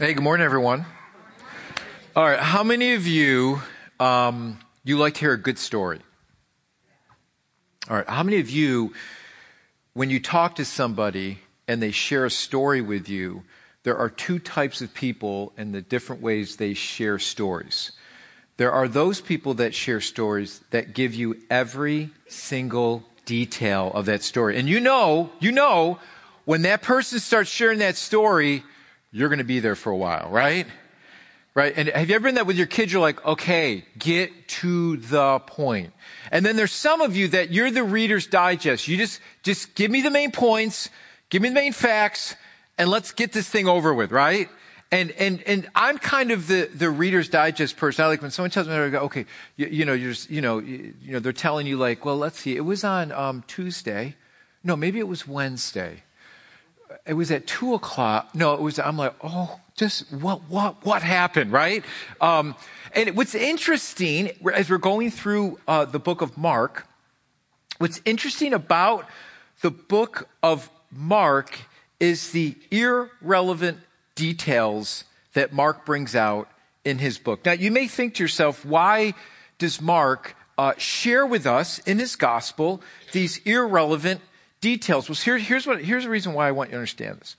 Hey, good morning, everyone. All right, how many of you um, you like to hear a good story? All right, how many of you, when you talk to somebody and they share a story with you, there are two types of people and the different ways they share stories. There are those people that share stories that give you every single detail of that story. And you know, you know, when that person starts sharing that story, you're going to be there for a while, right? Right? And have you ever been that with your kids? You're like, okay, get to the point. And then there's some of you that you're the reader's digest. You just, just give me the main points, give me the main facts, and let's get this thing over with, right? And, and, and I'm kind of the, the reader's digest person. I like when someone tells me, I go, okay, you, you know, you're just, you know, you, you, know, they're telling you like, well, let's see, it was on, um, Tuesday. No, maybe it was Wednesday it was at two o'clock. No, it was, I'm like, oh, just what, what, what happened, right? Um, and what's interesting, as we're going through uh, the book of Mark, what's interesting about the book of Mark is the irrelevant details that Mark brings out in his book. Now, you may think to yourself, why does Mark uh, share with us in his gospel these irrelevant details. Well, here, here's, what, here's the reason why I want you to understand this.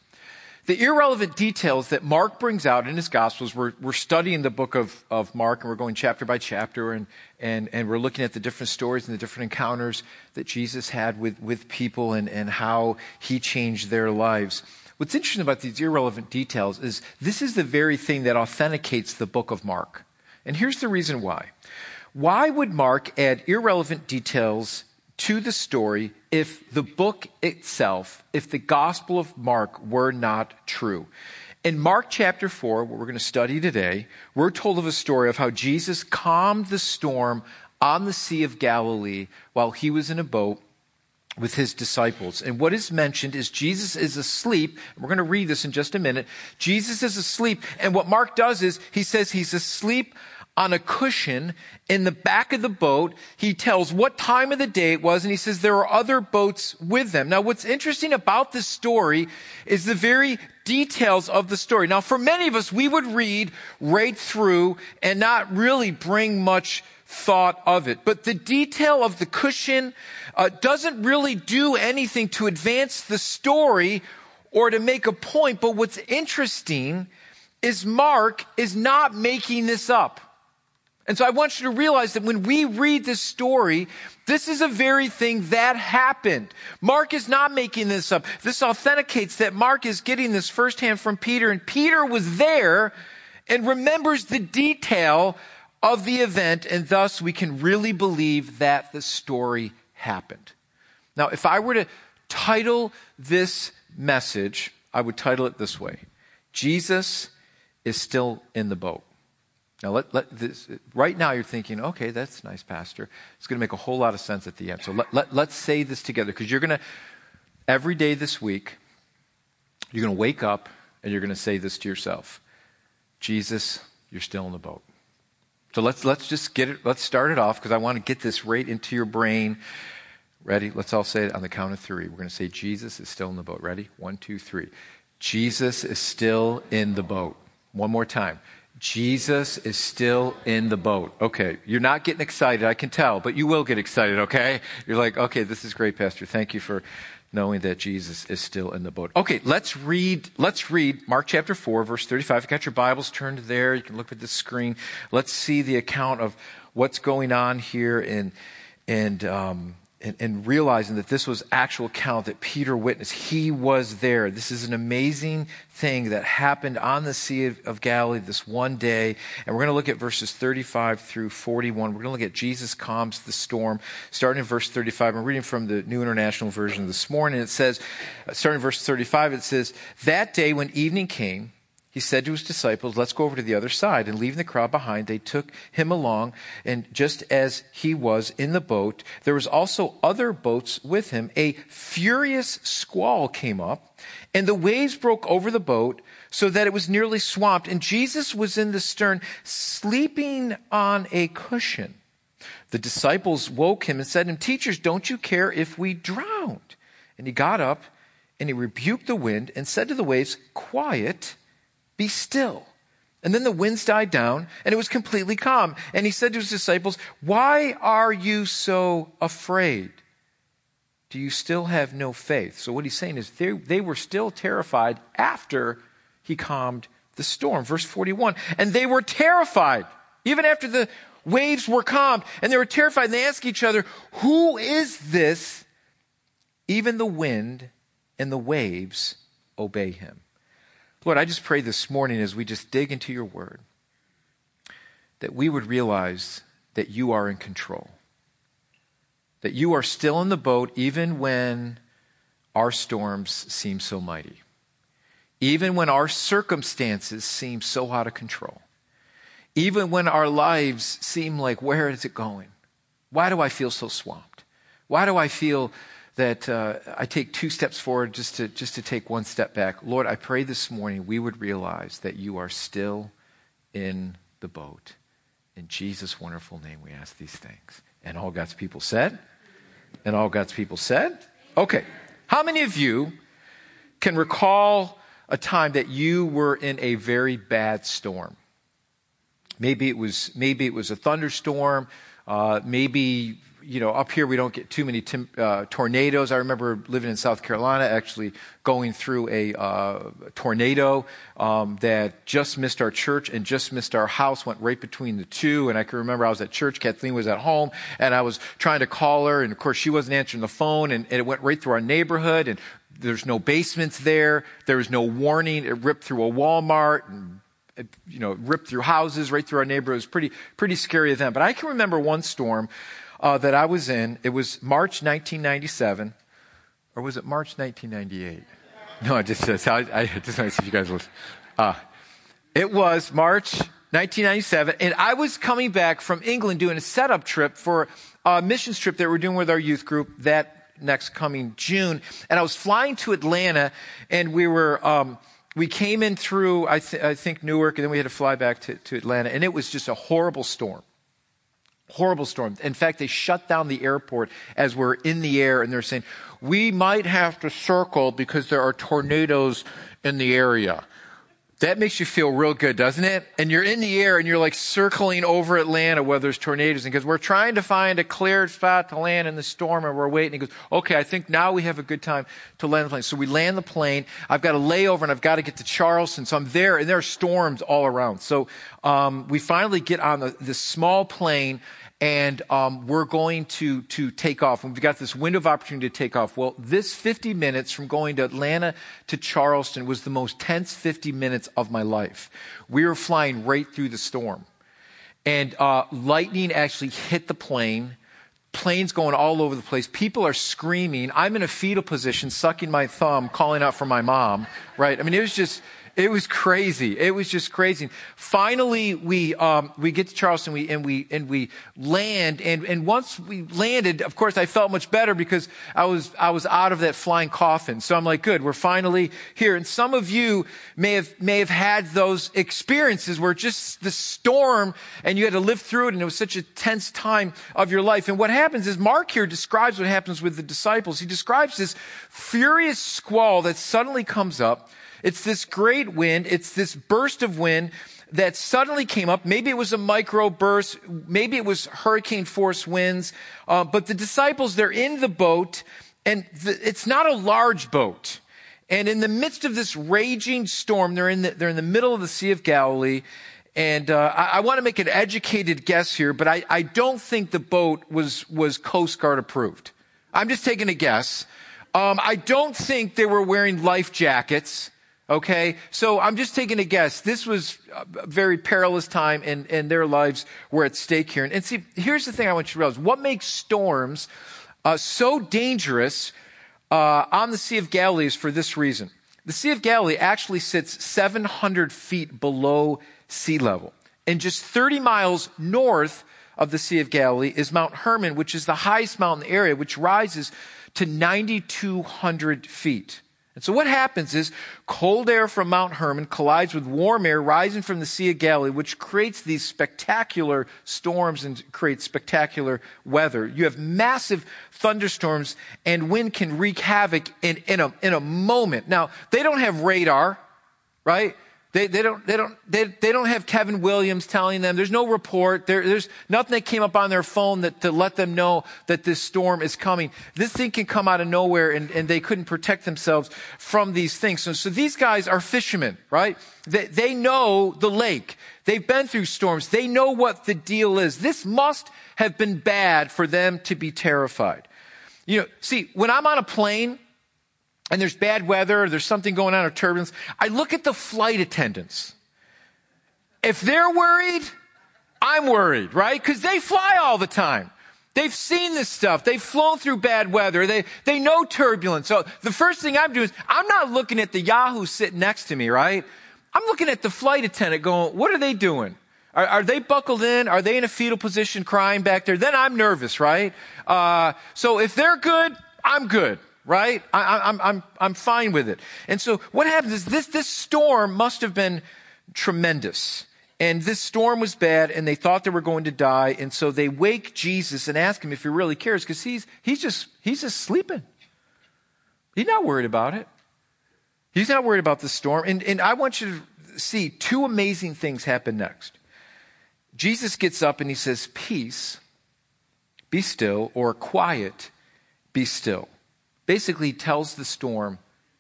The irrelevant details that Mark brings out in his Gospels, we're, we're studying the book of, of Mark and we're going chapter by chapter and, and, and we're looking at the different stories and the different encounters that Jesus had with, with people and, and how he changed their lives. What's interesting about these irrelevant details is this is the very thing that authenticates the book of Mark. And here's the reason why. Why would Mark add irrelevant details to the story if the book itself, if the Gospel of Mark were not true. In Mark chapter 4, what we're going to study today, we're told of a story of how Jesus calmed the storm on the Sea of Galilee while he was in a boat with his disciples. And what is mentioned is Jesus is asleep. We're going to read this in just a minute. Jesus is asleep. And what Mark does is he says he's asleep on a cushion in the back of the boat. He tells what time of the day it was, and he says there are other boats with them. Now, what's interesting about this story is the very details of the story. Now, for many of us, we would read right through and not really bring much thought of it. But the detail of the cushion uh, doesn't really do anything to advance the story or to make a point. But what's interesting is Mark is not making this up. And so I want you to realize that when we read this story, this is a very thing that happened. Mark is not making this up. This authenticates that Mark is getting this firsthand from Peter, and Peter was there and remembers the detail of the event, and thus we can really believe that the story happened. Now, if I were to title this message, I would title it this way Jesus is still in the boat. Now, let, let this, right now you're thinking, okay, that's nice, Pastor. It's going to make a whole lot of sense at the end. So let, let, let's say this together because you're going to, every day this week, you're going to wake up and you're going to say this to yourself Jesus, you're still in the boat. So let's, let's just get it, let's start it off because I want to get this right into your brain. Ready? Let's all say it on the count of three. We're going to say, Jesus is still in the boat. Ready? One, two, three. Jesus is still in the boat. One more time. Jesus is still in the boat. Okay, you're not getting excited, I can tell, but you will get excited, okay? You're like, okay, this is great, Pastor. Thank you for knowing that Jesus is still in the boat. Okay, let's read, let's read Mark chapter 4, verse 35. you got your Bibles turned there, you can look at the screen. Let's see the account of what's going on here and, and, um, and, and, realizing that this was actual account that Peter witnessed. He was there. This is an amazing thing that happened on the Sea of, of Galilee this one day. And we're going to look at verses 35 through 41. We're going to look at Jesus calms the storm, starting in verse 35. I'm reading from the New International Version this morning. It says, starting in verse 35, it says, That day when evening came, he said to his disciples, Let's go over to the other side. And leaving the crowd behind, they took him along. And just as he was in the boat, there was also other boats with him. A furious squall came up, and the waves broke over the boat so that it was nearly swamped. And Jesus was in the stern, sleeping on a cushion. The disciples woke him and said to him, Teachers, don't you care if we drowned? And he got up and he rebuked the wind and said to the waves, Quiet Be still. And then the winds died down and it was completely calm. And he said to his disciples, Why are you so afraid? Do you still have no faith? So what he's saying is they, they were still terrified after he calmed the storm. Verse 41. And they were terrified, even after the waves were calmed, and they were terrified. And they asked each other, Who is this? Even the wind and the waves obey him. Lord, I just pray this morning as we just dig into your word that we would realize that you are in control. That you are still in the boat even when our storms seem so mighty. Even when our circumstances seem so out of control. Even when our lives seem like, where is it going? Why do I feel so swamped? Why do I feel that uh, I take two steps forward just to, just to take one step back. Lord, I pray this morning we would realize that you are still in the boat. In Jesus' wonderful name, we ask these things. And all God's people said? And all God's people said? Okay. How many of you can recall a time that you were in a very bad storm? Maybe it was, maybe it was a thunderstorm. Uh, maybe you know, up here we don't get too many uh, tornadoes. I remember living in South Carolina, actually going through a uh, tornado um, that just missed our church and just missed our house, went right between the two. And I can remember I was at church, Kathleen was at home, and I was trying to call her, and of course she wasn't answering the phone, and, and it went right through our neighborhood, and there's no basements there. There was no warning. It ripped through a Walmart and you know, ripped through houses right through our neighborhood. It was pretty, pretty scary event. But I can remember one storm uh, that I was in. It was March 1997, or was it March 1998? No, I just, I, just want to see if you guys will. Uh, it was March 1997, and I was coming back from England doing a setup trip for a missions trip that we're doing with our youth group that next coming June. And I was flying to Atlanta, and we were. Um, we came in through, I, th- I, think, Newark, and then we had to fly back to, to Atlanta, and it was just a horrible storm. Horrible storm. In fact, they shut down the airport as we're in the air and they're saying, we might have to circle because there are tornadoes in the area. That makes you feel real good, doesn't it? And you're in the air and you're like circling over Atlanta where there's tornadoes. And because we're trying to find a cleared spot to land in the storm and we're waiting. He goes, okay, I think now we have a good time to land the plane. So we land the plane. I've got a layover and I've got to get to Charleston. So I'm there and there are storms all around. So, um, we finally get on the, this small plane and um, we're going to to take off. And we've got this window of opportunity to take off. Well, this 50 minutes from going to Atlanta to Charleston was the most tense 50 minutes of my life. We were flying right through the storm, and uh, lightning actually hit the plane. Planes going all over the place. People are screaming. I'm in a fetal position, sucking my thumb, calling out for my mom. Right? I mean, it was just it was crazy. It was just crazy. Finally, we um, we get to Charleston, we, and we and we land. And and once we landed, of course, I felt much better because I was I was out of that flying coffin. So I'm like, good, we're finally here. And some of you may have may have had those experiences where just the storm and you had to live through it, and it was such a tense time of your life. And what happens is Mark here describes what happens with the disciples. He describes this furious squall that suddenly comes up it's this great wind. It's this burst of wind that suddenly came up. Maybe it was a micro burst. Maybe it was hurricane force winds. Uh, but the disciples, they're in the boat and the, it's not a large boat. And in the midst of this raging storm, they're in the, they're in the middle of the Sea of Galilee. And uh, I, I want to make an educated guess here, but I, I don't think the boat was was Coast Guard approved. I'm just taking a guess. Um, I don't think they were wearing life jackets. Okay? So I'm just taking a guess. This was a very perilous time and, and their lives were at stake here. And, and see, here's the thing I want you to realize. What makes storms uh, so dangerous uh, on the Sea of Galilee is for this reason. The Sea of Galilee actually sits 700 feet below sea level. And just 30 miles north of the Sea of Galilee is Mount Hermon, which is the highest mountain area, which rises to 9,200 feet. And so what happens is cold air from Mount Hermon collides with warm air rising from the Sea of Galilee, which creates these spectacular storms and creates spectacular weather. You have massive thunderstorms and wind can wreak havoc in, in, a, in a moment. Now, they don't have radar, right? They, they, don't, they, don't, they, they don't have Kevin Williams telling them. There's no report. There, there's nothing that came up on their phone that, to let them know that this storm is coming. This thing can come out of nowhere and, and they couldn't protect themselves from these things. So, so these guys are fishermen, right? They, they know the lake. They've been through storms. They know what the deal is. This must have been bad for them to be terrified. You know, see, when I'm on a plane, and there's bad weather there's something going on or turbulence, I look at the flight attendants. If they're worried, I'm worried, right? Because they fly all the time. They've seen this stuff. They've flown through bad weather. They, they know turbulence. So the first thing I'm doing is I'm not looking at the Yahoo sitting next to me, right? I'm looking at the flight attendant going, what are they doing? Are, are they buckled in? Are they in a fetal position crying back there? Then I'm nervous, right? Uh, so if they're good, I'm good right? I, am I'm, I'm, I'm fine with it. And so what happens is this, this storm must have been tremendous. And this storm was bad, and they thought they were going to die. And so they wake Jesus and ask him if he really cares, because he's, he's, just, he's just sleeping. He's not worried about it. He's not worried about the storm. And, and I want you to see two amazing things happen next. Jesus gets up and he says, Peace, be still, or quiet, be still basically tells the storm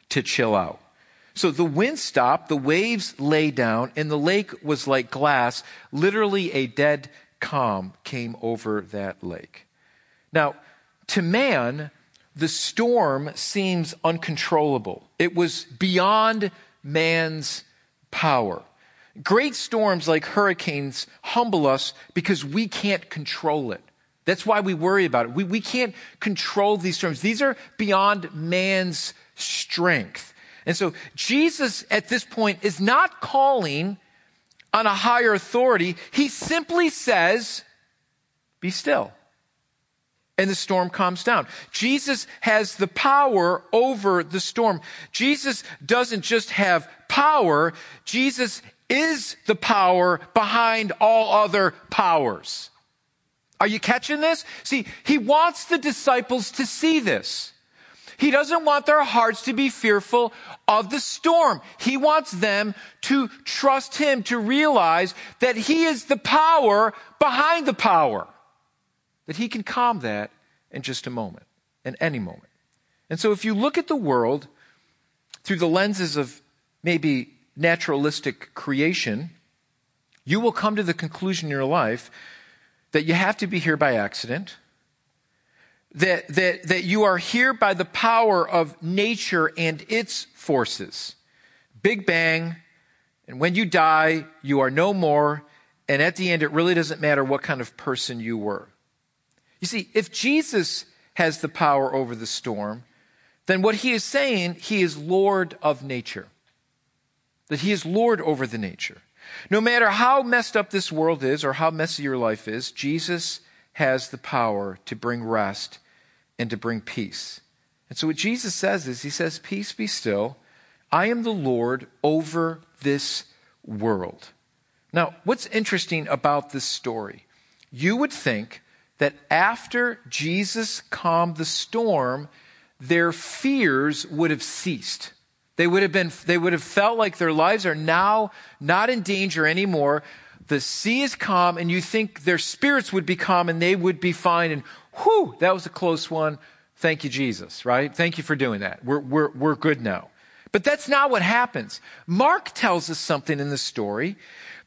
to chill out. So the wind stopped, the waves lay down, and the lake was like glass. Literally, a dead calm came over that lake. Now, to man, the storm seems uncontrollable. It was beyond man's power. Great storms like hurricanes humble us because we can't control it. That's why we worry about it. We, we can't control these storms. These are beyond man's strength. And so Jesus at this point is not calling on a higher authority. He simply says, be still. And the storm calms down. Jesus has the power over the storm. Jesus doesn't just have power. Jesus is the power behind all other powers. Are you catching this? See, he wants the disciples to see this. He doesn't want their hearts to be fearful of the storm. He wants them to trust him, to realize that he is the power behind the power. That he can calm that in just a moment, in any moment. And so if you look at the world through the lenses of maybe naturalistic creation, you will come to the conclusion in your life that you have to be here by accident, that, that, that you are here by the power of nature and its forces. Big bang, and when you die, you are no more, and at the end, it really doesn't matter what kind of person you were. You see, if Jesus has the power over the storm, then what he is saying, he is Lord of nature. That he is Lord over the nature. No matter how messed up this world is or how messy your life is, Jesus has the power to bring rest and to bring peace. And so what Jesus says is, He says, Peace be still. I am the Lord over this world. Now, what's interesting about this story? You would think that after Jesus calmed the storm, their fears would have ceased. They would have been, they would have felt like their lives are now not in danger anymore. The sea is calm and you think their spirits would be calm and they would be fine. And whew, that was a close one. Thank you, Jesus, right? Thank you for doing that. We're, we're, we're good now. But that's not what happens. Mark tells us something in the story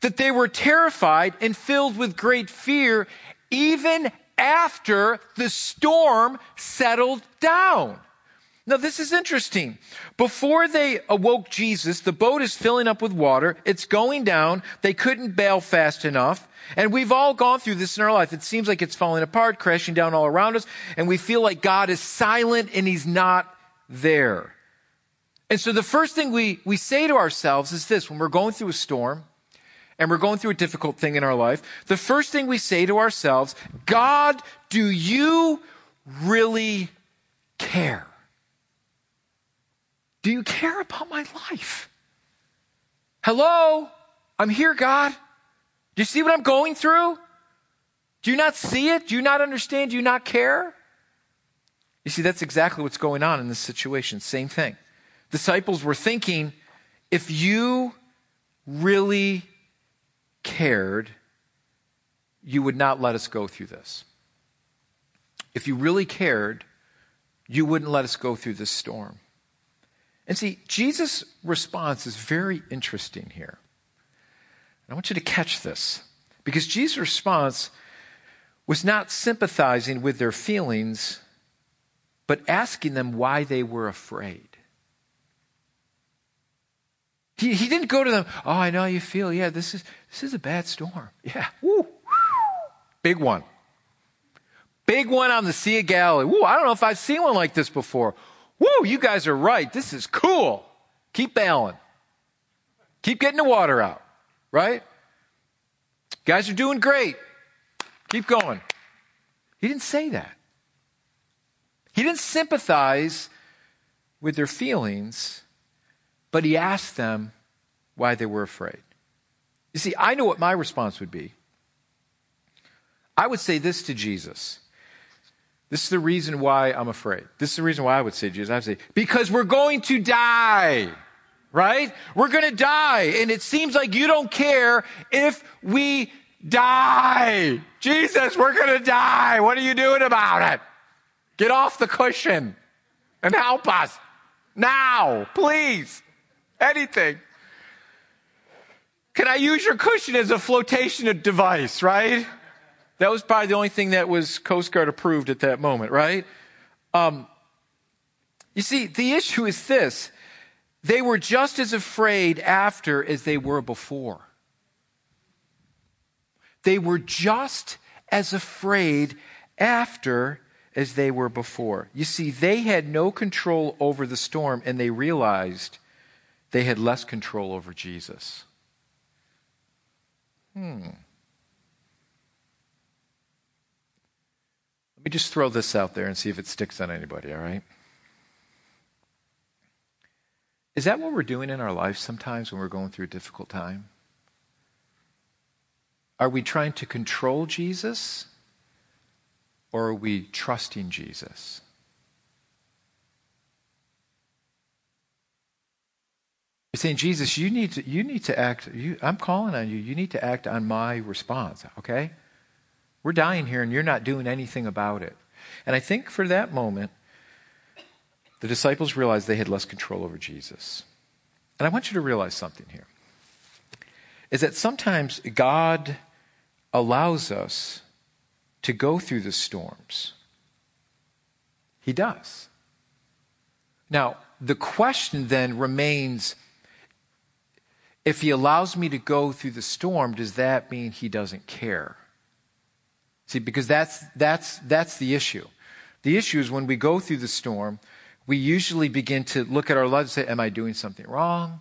that they were terrified and filled with great fear even after the storm settled down. Now, this is interesting. Before they awoke Jesus, the boat is filling up with water. It's going down. They couldn't bail fast enough. And we've all gone through this in our life. It seems like it's falling apart, crashing down all around us, and we feel like God is silent and He's not there. And so the first thing we, we say to ourselves is this when we're going through a storm and we're going through a difficult thing in our life, the first thing we say to ourselves, God, do you really care? Do you care about my life? Hello? I'm here, God. Do you see what I'm going through? Do you not see it? Do you not understand? Do you not care? You see, that's exactly what's going on in this situation. Same thing. Disciples were thinking if you really cared, you would not let us go through this. If you really cared, you wouldn't let us go through this storm. And see, Jesus' response is very interesting here. I want you to catch this because Jesus' response was not sympathizing with their feelings, but asking them why they were afraid. He, he didn't go to them, oh, I know how you feel. Yeah, this is, this is a bad storm. Yeah, woo, big one. Big one on the Sea of Galilee. I don't know if I've seen one like this before. Woo, you guys are right. This is cool. Keep bailing. Keep getting the water out, right? Guys are doing great. Keep going. He didn't say that. He didn't sympathize with their feelings, but he asked them why they were afraid. You see, I know what my response would be. I would say this to Jesus. This is the reason why I'm afraid. This is the reason why I would say Jesus. I would say, because we're going to die, right? We're going to die. And it seems like you don't care if we die. Jesus, we're going to die. What are you doing about it? Get off the cushion and help us now, please. Anything. Can I use your cushion as a flotation device, right? That was probably the only thing that was Coast Guard approved at that moment, right? Um, you see, the issue is this they were just as afraid after as they were before. They were just as afraid after as they were before. You see, they had no control over the storm, and they realized they had less control over Jesus. Hmm. Let me just throw this out there and see if it sticks on anybody, all right? Is that what we're doing in our lives sometimes when we're going through a difficult time? Are we trying to control Jesus or are we trusting Jesus? You're saying, Jesus, you need to, you need to act, you, I'm calling on you. You need to act on my response, okay? We're dying here and you're not doing anything about it. And I think for that moment, the disciples realized they had less control over Jesus. And I want you to realize something here is that sometimes God allows us to go through the storms. He does. Now, the question then remains if he allows me to go through the storm, does that mean he doesn't care? See, because that's, that's, that's the issue. The issue is when we go through the storm, we usually begin to look at our lives and say, Am I doing something wrong?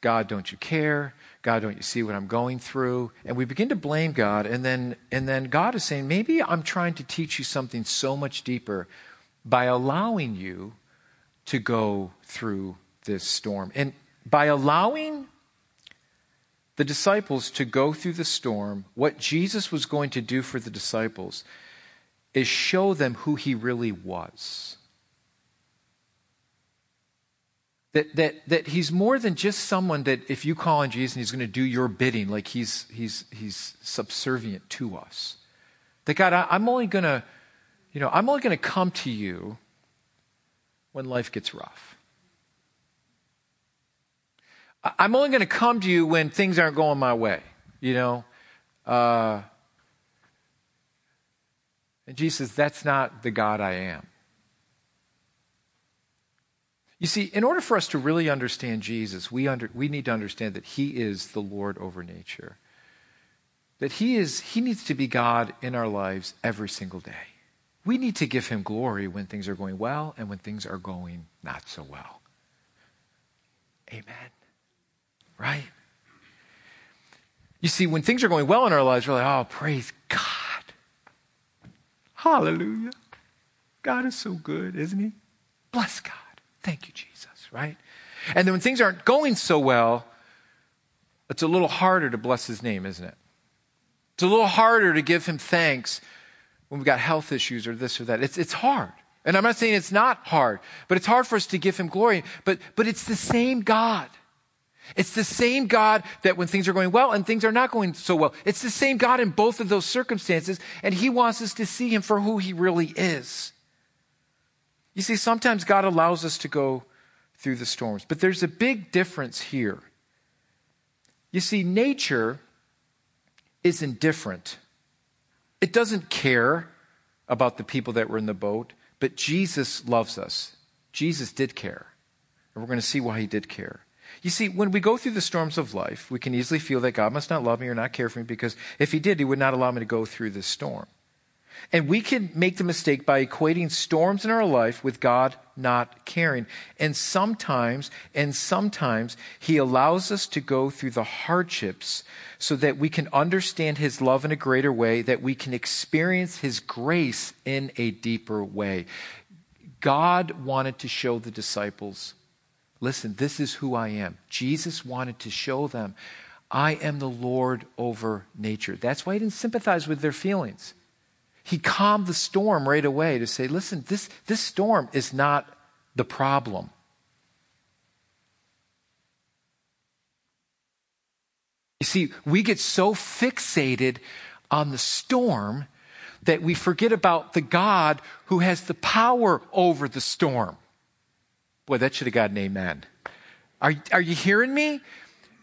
God, don't you care? God, don't you see what I'm going through? And we begin to blame God, and then, and then God is saying, maybe I'm trying to teach you something so much deeper by allowing you to go through this storm. And by allowing the disciples to go through the storm, what Jesus was going to do for the disciples is show them who he really was. That, that, that he's more than just someone that if you call on Jesus and he's going to do your bidding, like he's, he's, he's subservient to us. That God, I, I'm only going to, you know, I'm only going to come to you when life gets rough. I'm only going to come to you when things aren't going my way, you know. Uh, and Jesus says, that's not the God I am. You see, in order for us to really understand Jesus, we, under, we need to understand that He is the Lord over nature. That He is He needs to be God in our lives every single day. We need to give Him glory when things are going well and when things are going not so well. Amen. Right? You see, when things are going well in our lives, we're like, oh, praise God. Hallelujah. God is so good, isn't He? Bless God. Thank you, Jesus, right? And then when things aren't going so well, it's a little harder to bless his name, isn't it? It's a little harder to give him thanks when we've got health issues or this or that. It's, it's hard. And I'm not saying it's not hard, but it's hard for us to give him glory. But, but it's the same God. It's the same God that when things are going well and things are not going so well, it's the same God in both of those circumstances, and He wants us to see Him for who He really is. You see, sometimes God allows us to go through the storms, but there's a big difference here. You see, nature is indifferent, it doesn't care about the people that were in the boat, but Jesus loves us. Jesus did care. And we're going to see why he did care. You see, when we go through the storms of life, we can easily feel that God must not love me or not care for me because if he did, he would not allow me to go through this storm. And we can make the mistake by equating storms in our life with God not caring. And sometimes, and sometimes, He allows us to go through the hardships so that we can understand His love in a greater way, that we can experience His grace in a deeper way. God wanted to show the disciples Listen, this is who I am. Jesus wanted to show them, I am the Lord over nature. That's why he didn't sympathize with their feelings. He calmed the storm right away to say, listen, this, this storm is not the problem. You see, we get so fixated on the storm that we forget about the God who has the power over the storm. Boy, that should have got an amen. Are, are you hearing me?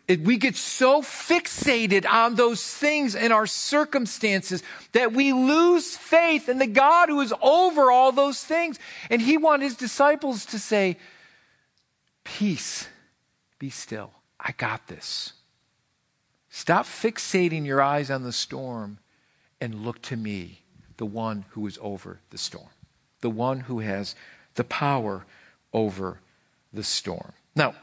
It, we get so fixated on those things and our circumstances that we lose faith in the God who is over all those things. And he wanted his disciples to say, Peace, be still. I got this. Stop fixating your eyes on the storm and look to me, the one who is over the storm, the one who has the power over the storm. Now,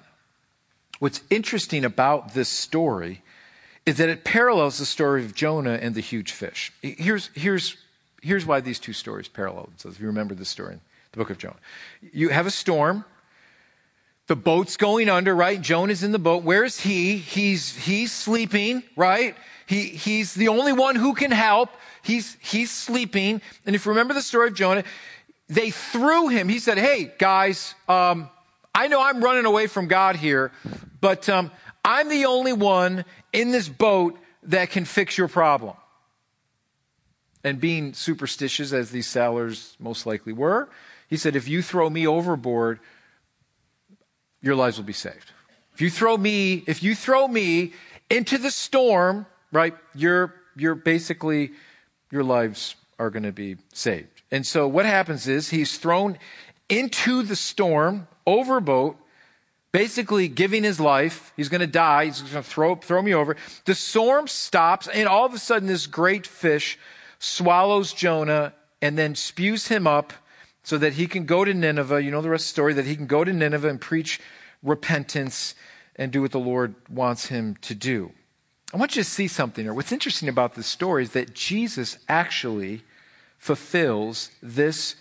what's interesting about this story is that it parallels the story of Jonah and the huge fish. Here's, here's, here's why these two stories parallel. So if you remember the story in the book of Jonah, you have a storm. The boat's going under, right? Jonah's in the boat. Where's he? He's, he's sleeping, right? He, he's the only one who can help. He's, he's sleeping. And if you remember the story of Jonah, they threw him. He said, Hey, guys, um, I know I'm running away from God here, but um, I'm the only one in this boat that can fix your problem. And being superstitious, as these sailors most likely were, he said, If you throw me overboard, your lives will be saved. If you throw me, if you throw me into the storm, right, you're, you're basically, your lives are going to be saved. And so what happens is he's thrown into the storm, over a boat, basically giving his life. He's going to die. He's going to throw, throw me over. The storm stops, and all of a sudden, this great fish swallows Jonah and then spews him up so that he can go to Nineveh. You know the rest of the story that he can go to Nineveh and preach repentance and do what the Lord wants him to do. I want you to see something here. What's interesting about this story is that Jesus actually fulfills this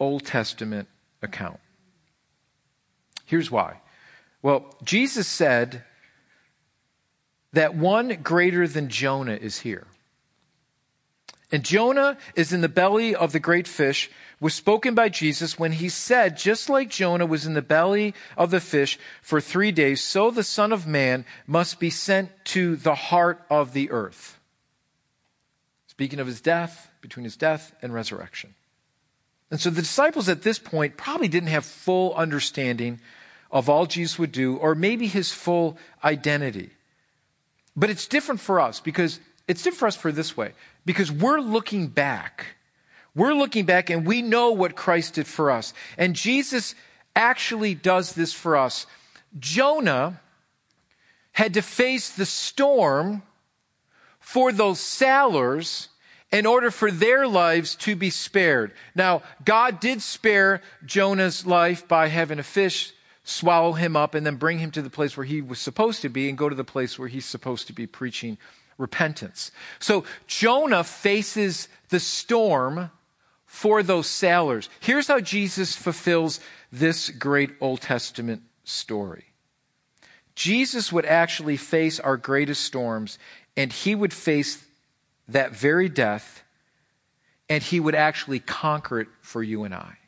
Old Testament account. Here's why. Well, Jesus said that one greater than Jonah is here. And Jonah is in the belly of the great fish, was spoken by Jesus when he said, just like Jonah was in the belly of the fish for three days, so the Son of Man must be sent to the heart of the earth. Speaking of his death, between his death and resurrection. And so the disciples at this point probably didn't have full understanding of all Jesus would do, or maybe his full identity. But it's different for us because it's different for us for this way because we're looking back. We're looking back and we know what Christ did for us. And Jesus actually does this for us. Jonah had to face the storm for those sailors in order for their lives to be spared. Now, God did spare Jonah's life by having a fish swallow him up and then bring him to the place where he was supposed to be and go to the place where he's supposed to be preaching repentance. So Jonah faces the storm for those sailors. Here's how Jesus fulfills this great Old Testament story. Jesus would actually face our greatest storms and he would face that very death, and he would actually conquer it for you and I.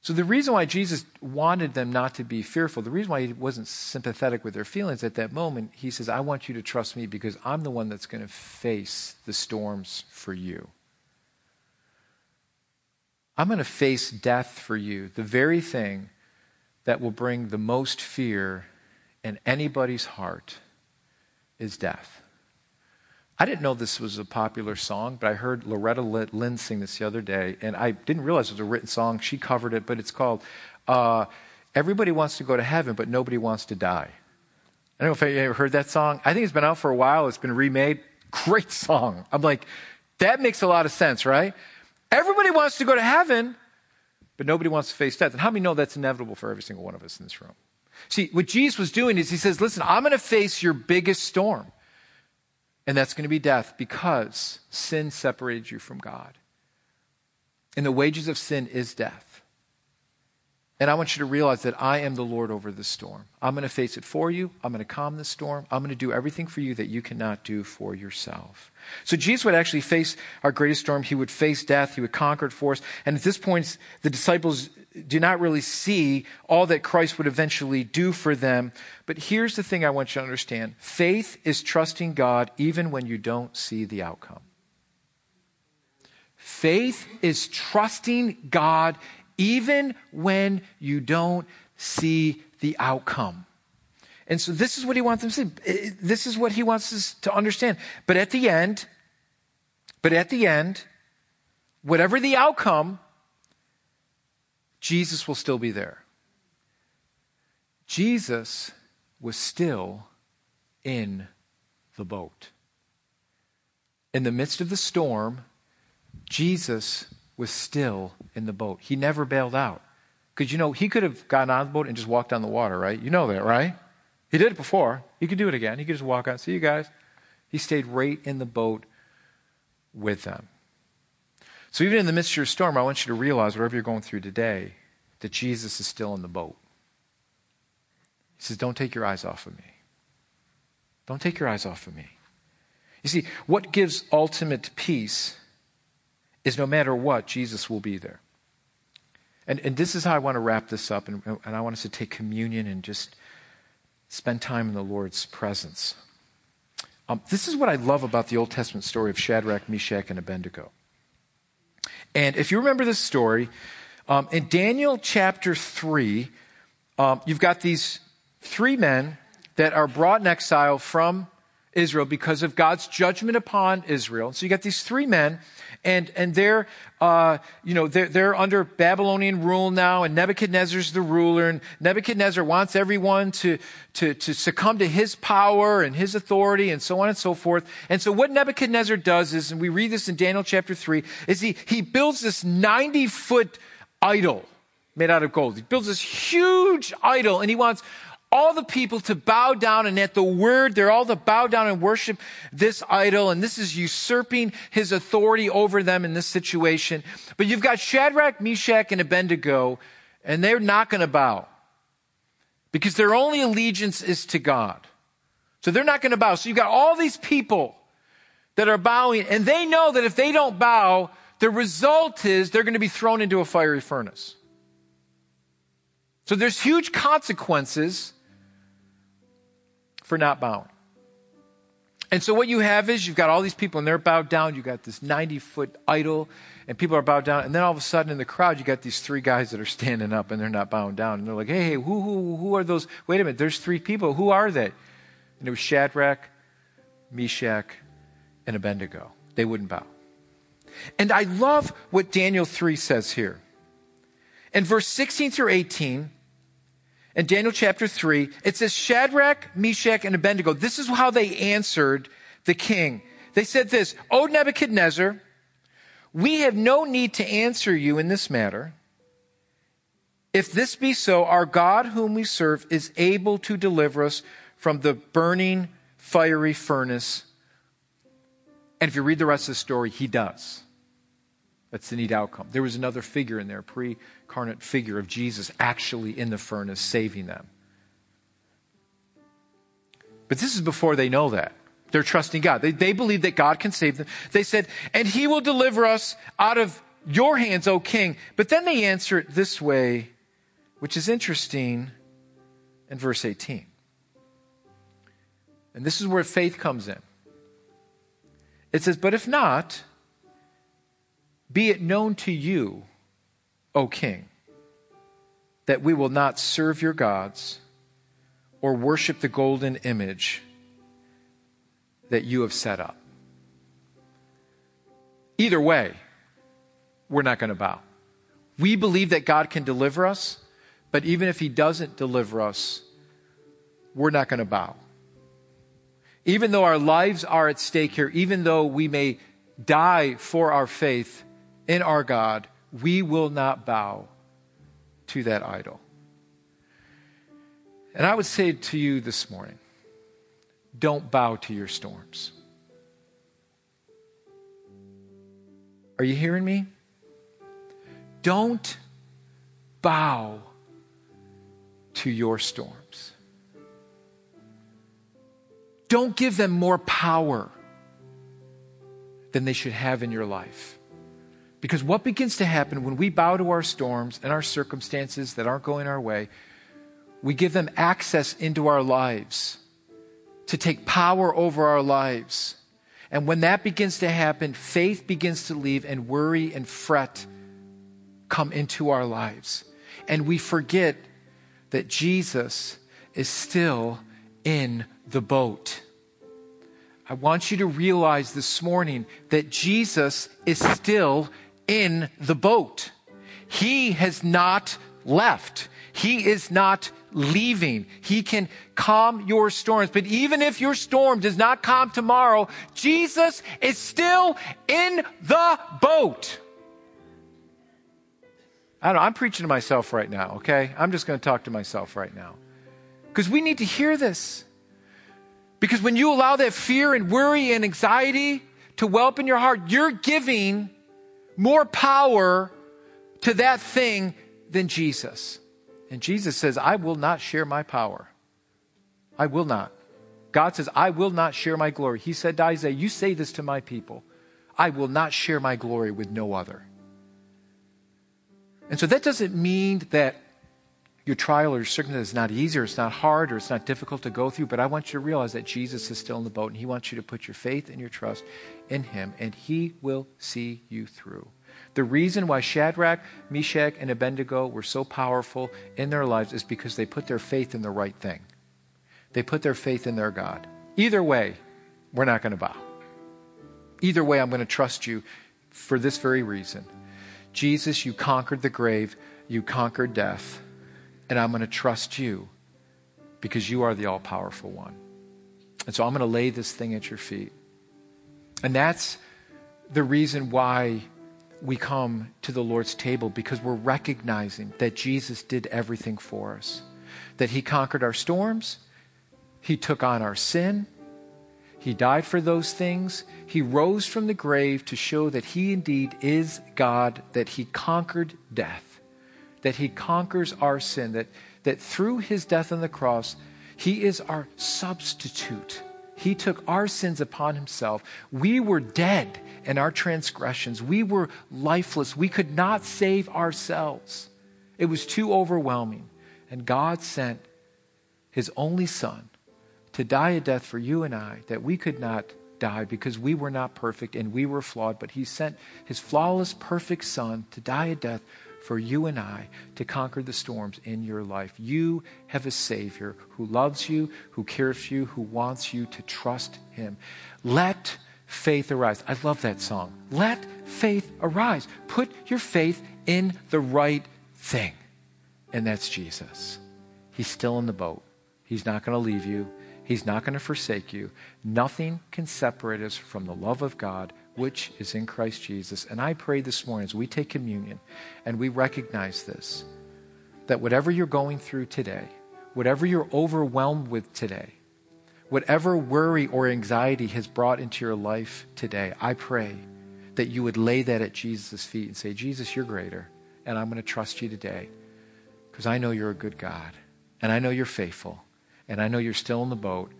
So, the reason why Jesus wanted them not to be fearful, the reason why he wasn't sympathetic with their feelings at that moment, he says, I want you to trust me because I'm the one that's going to face the storms for you. I'm going to face death for you, the very thing that will bring the most fear in anybody's heart is death. I didn't know this was a popular song, but I heard Loretta Lynn sing this the other day, and I didn't realize it was a written song. She covered it, but it's called uh, Everybody Wants to Go to Heaven, but Nobody Wants to Die. I don't know if you ever heard that song. I think it's been out for a while. It's been remade. Great song. I'm like, that makes a lot of sense, right? Everybody wants to go to heaven, but nobody wants to face death. And how many know that's inevitable for every single one of us in this room? See, what Jesus was doing is he says, listen, I'm going to face your biggest storm. And that's going to be death because sin separated you from God. And the wages of sin is death. And I want you to realize that I am the Lord over the storm. I'm going to face it for you. I'm going to calm the storm. I'm going to do everything for you that you cannot do for yourself. So Jesus would actually face our greatest storm. He would face death. He would conquer it for us. And at this point, the disciples do not really see all that Christ would eventually do for them. But here's the thing I want you to understand faith is trusting God even when you don't see the outcome. Faith is trusting God even when you don't see the outcome. And so this is what he wants them to see. Eh, eh, this is what he wants us to understand. But at the end, but at the end, whatever the outcome, Jesus will still be there. Jesus was still in the boat. In the midst of the storm, Jesus was still in the boat. He never bailed out. Because, you know, he could have gotten on the boat and just walked on the water, right? You know that, right? He did it before. He could do it again. He could just walk out. See you guys. He stayed right in the boat with them. So, even in the midst of your storm, I want you to realize, whatever you're going through today, that Jesus is still in the boat. He says, Don't take your eyes off of me. Don't take your eyes off of me. You see, what gives ultimate peace is no matter what, Jesus will be there. And, and this is how I want to wrap this up, and, and I want us to take communion and just spend time in the Lord's presence. Um, this is what I love about the Old Testament story of Shadrach, Meshach, and Abednego. And if you remember this story, um, in Daniel chapter 3, um, you've got these three men that are brought in exile from Israel because of God's judgment upon Israel. So you got these three men, and, and they're, uh, you know, they're, they're under Babylonian rule now, and Nebuchadnezzar's the ruler, and Nebuchadnezzar wants everyone to, to, to succumb to his power and his authority, and so on and so forth. And so what Nebuchadnezzar does is, and we read this in Daniel chapter 3, is he, he builds this 90 foot idol made out of gold. He builds this huge idol, and he wants all the people to bow down and at the word, they're all to bow down and worship this idol. And this is usurping his authority over them in this situation. But you've got Shadrach, Meshach, and Abednego, and they're not going to bow because their only allegiance is to God. So they're not going to bow. So you've got all these people that are bowing, and they know that if they don't bow, the result is they're going to be thrown into a fiery furnace. So there's huge consequences for not bowing. And so what you have is you've got all these people and they're bowed down. You've got this 90 foot idol and people are bowed down. And then all of a sudden in the crowd, you got these three guys that are standing up and they're not bowing down. And they're like, hey, hey who, who, who are those? Wait a minute, there's three people. Who are they? And it was Shadrach, Meshach, and Abednego. They wouldn't bow. And I love what Daniel 3 says here. In verse 16 through 18, in Daniel chapter 3, it says Shadrach, Meshach, and Abednego. This is how they answered the king. They said this, O Nebuchadnezzar, we have no need to answer you in this matter. If this be so, our God whom we serve is able to deliver us from the burning fiery furnace. And if you read the rest of the story, he does. That's the neat outcome. There was another figure in there, pre carnate figure of Jesus actually in the furnace saving them. But this is before they know that. They're trusting God. They, they believe that God can save them. They said, and He will deliver us out of your hands, O king. But then they answer it this way, which is interesting in verse 18. And this is where faith comes in. It says, But if not, be it known to you, O king, that we will not serve your gods or worship the golden image that you have set up. Either way, we're not going to bow. We believe that God can deliver us, but even if He doesn't deliver us, we're not going to bow. Even though our lives are at stake here, even though we may die for our faith in our God, we will not bow to that idol. And I would say to you this morning don't bow to your storms. Are you hearing me? Don't bow to your storms. Don't give them more power than they should have in your life. Because what begins to happen when we bow to our storms and our circumstances that aren't going our way, we give them access into our lives to take power over our lives. And when that begins to happen, faith begins to leave and worry and fret come into our lives. And we forget that Jesus is still in the boat. I want you to realize this morning that Jesus is still in the boat. He has not left. He is not leaving. He can calm your storms. But even if your storm does not calm tomorrow, Jesus is still in the boat. I don't know, I'm preaching to myself right now, okay? I'm just going to talk to myself right now. Because we need to hear this. Because when you allow that fear and worry and anxiety to well up in your heart, you're giving more power to that thing than Jesus. And Jesus says, I will not share my power. I will not. God says, I will not share my glory. He said to Isaiah, You say this to my people. I will not share my glory with no other. And so that doesn't mean that your trial or your circumstance is not easy or it's not hard or it's not difficult to go through, but I want you to realize that Jesus is still in the boat and he wants you to put your faith and your trust in him and he will see you through. The reason why Shadrach, Meshach, and Abednego were so powerful in their lives is because they put their faith in the right thing. They put their faith in their God. Either way, we're not going to bow. Either way, I'm going to trust you for this very reason. Jesus, you conquered the grave, you conquered death, and I'm going to trust you because you are the all powerful one. And so I'm going to lay this thing at your feet. And that's the reason why we come to the Lord's table because we're recognizing that Jesus did everything for us. That he conquered our storms, he took on our sin, he died for those things. He rose from the grave to show that He indeed is God, that He conquered death, that He conquers our sin, that, that through His death on the cross, He is our substitute. He took our sins upon Himself. We were dead in our transgressions, we were lifeless. We could not save ourselves. It was too overwhelming. And God sent His only Son to die a death for you and I that we could not die because we were not perfect and we were flawed, but He sent His flawless, perfect Son to die a death for you and I to conquer the storms in your life. You have a Savior who loves you, who cares for you, who wants you to trust Him. Let faith arise. I love that song. Let faith arise. Put your faith in the right thing, and that's Jesus. He's still in the boat. He's not going to leave you. He's not going to forsake you. Nothing can separate us from the love of God, which is in Christ Jesus. And I pray this morning as we take communion and we recognize this, that whatever you're going through today, whatever you're overwhelmed with today, whatever worry or anxiety has brought into your life today, I pray that you would lay that at Jesus' feet and say, Jesus, you're greater, and I'm going to trust you today because I know you're a good God, and I know you're faithful, and I know you're still in the boat.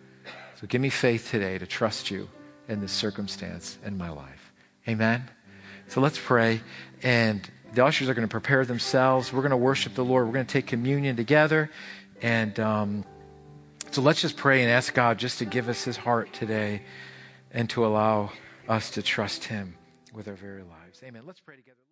So give me faith today to trust you in this circumstance in my life. Amen. So let's pray. And the ushers are going to prepare themselves. We're going to worship the Lord. We're going to take communion together. And um, so let's just pray and ask God just to give us his heart today and to allow us to trust him with our very lives. Amen. Let's pray together.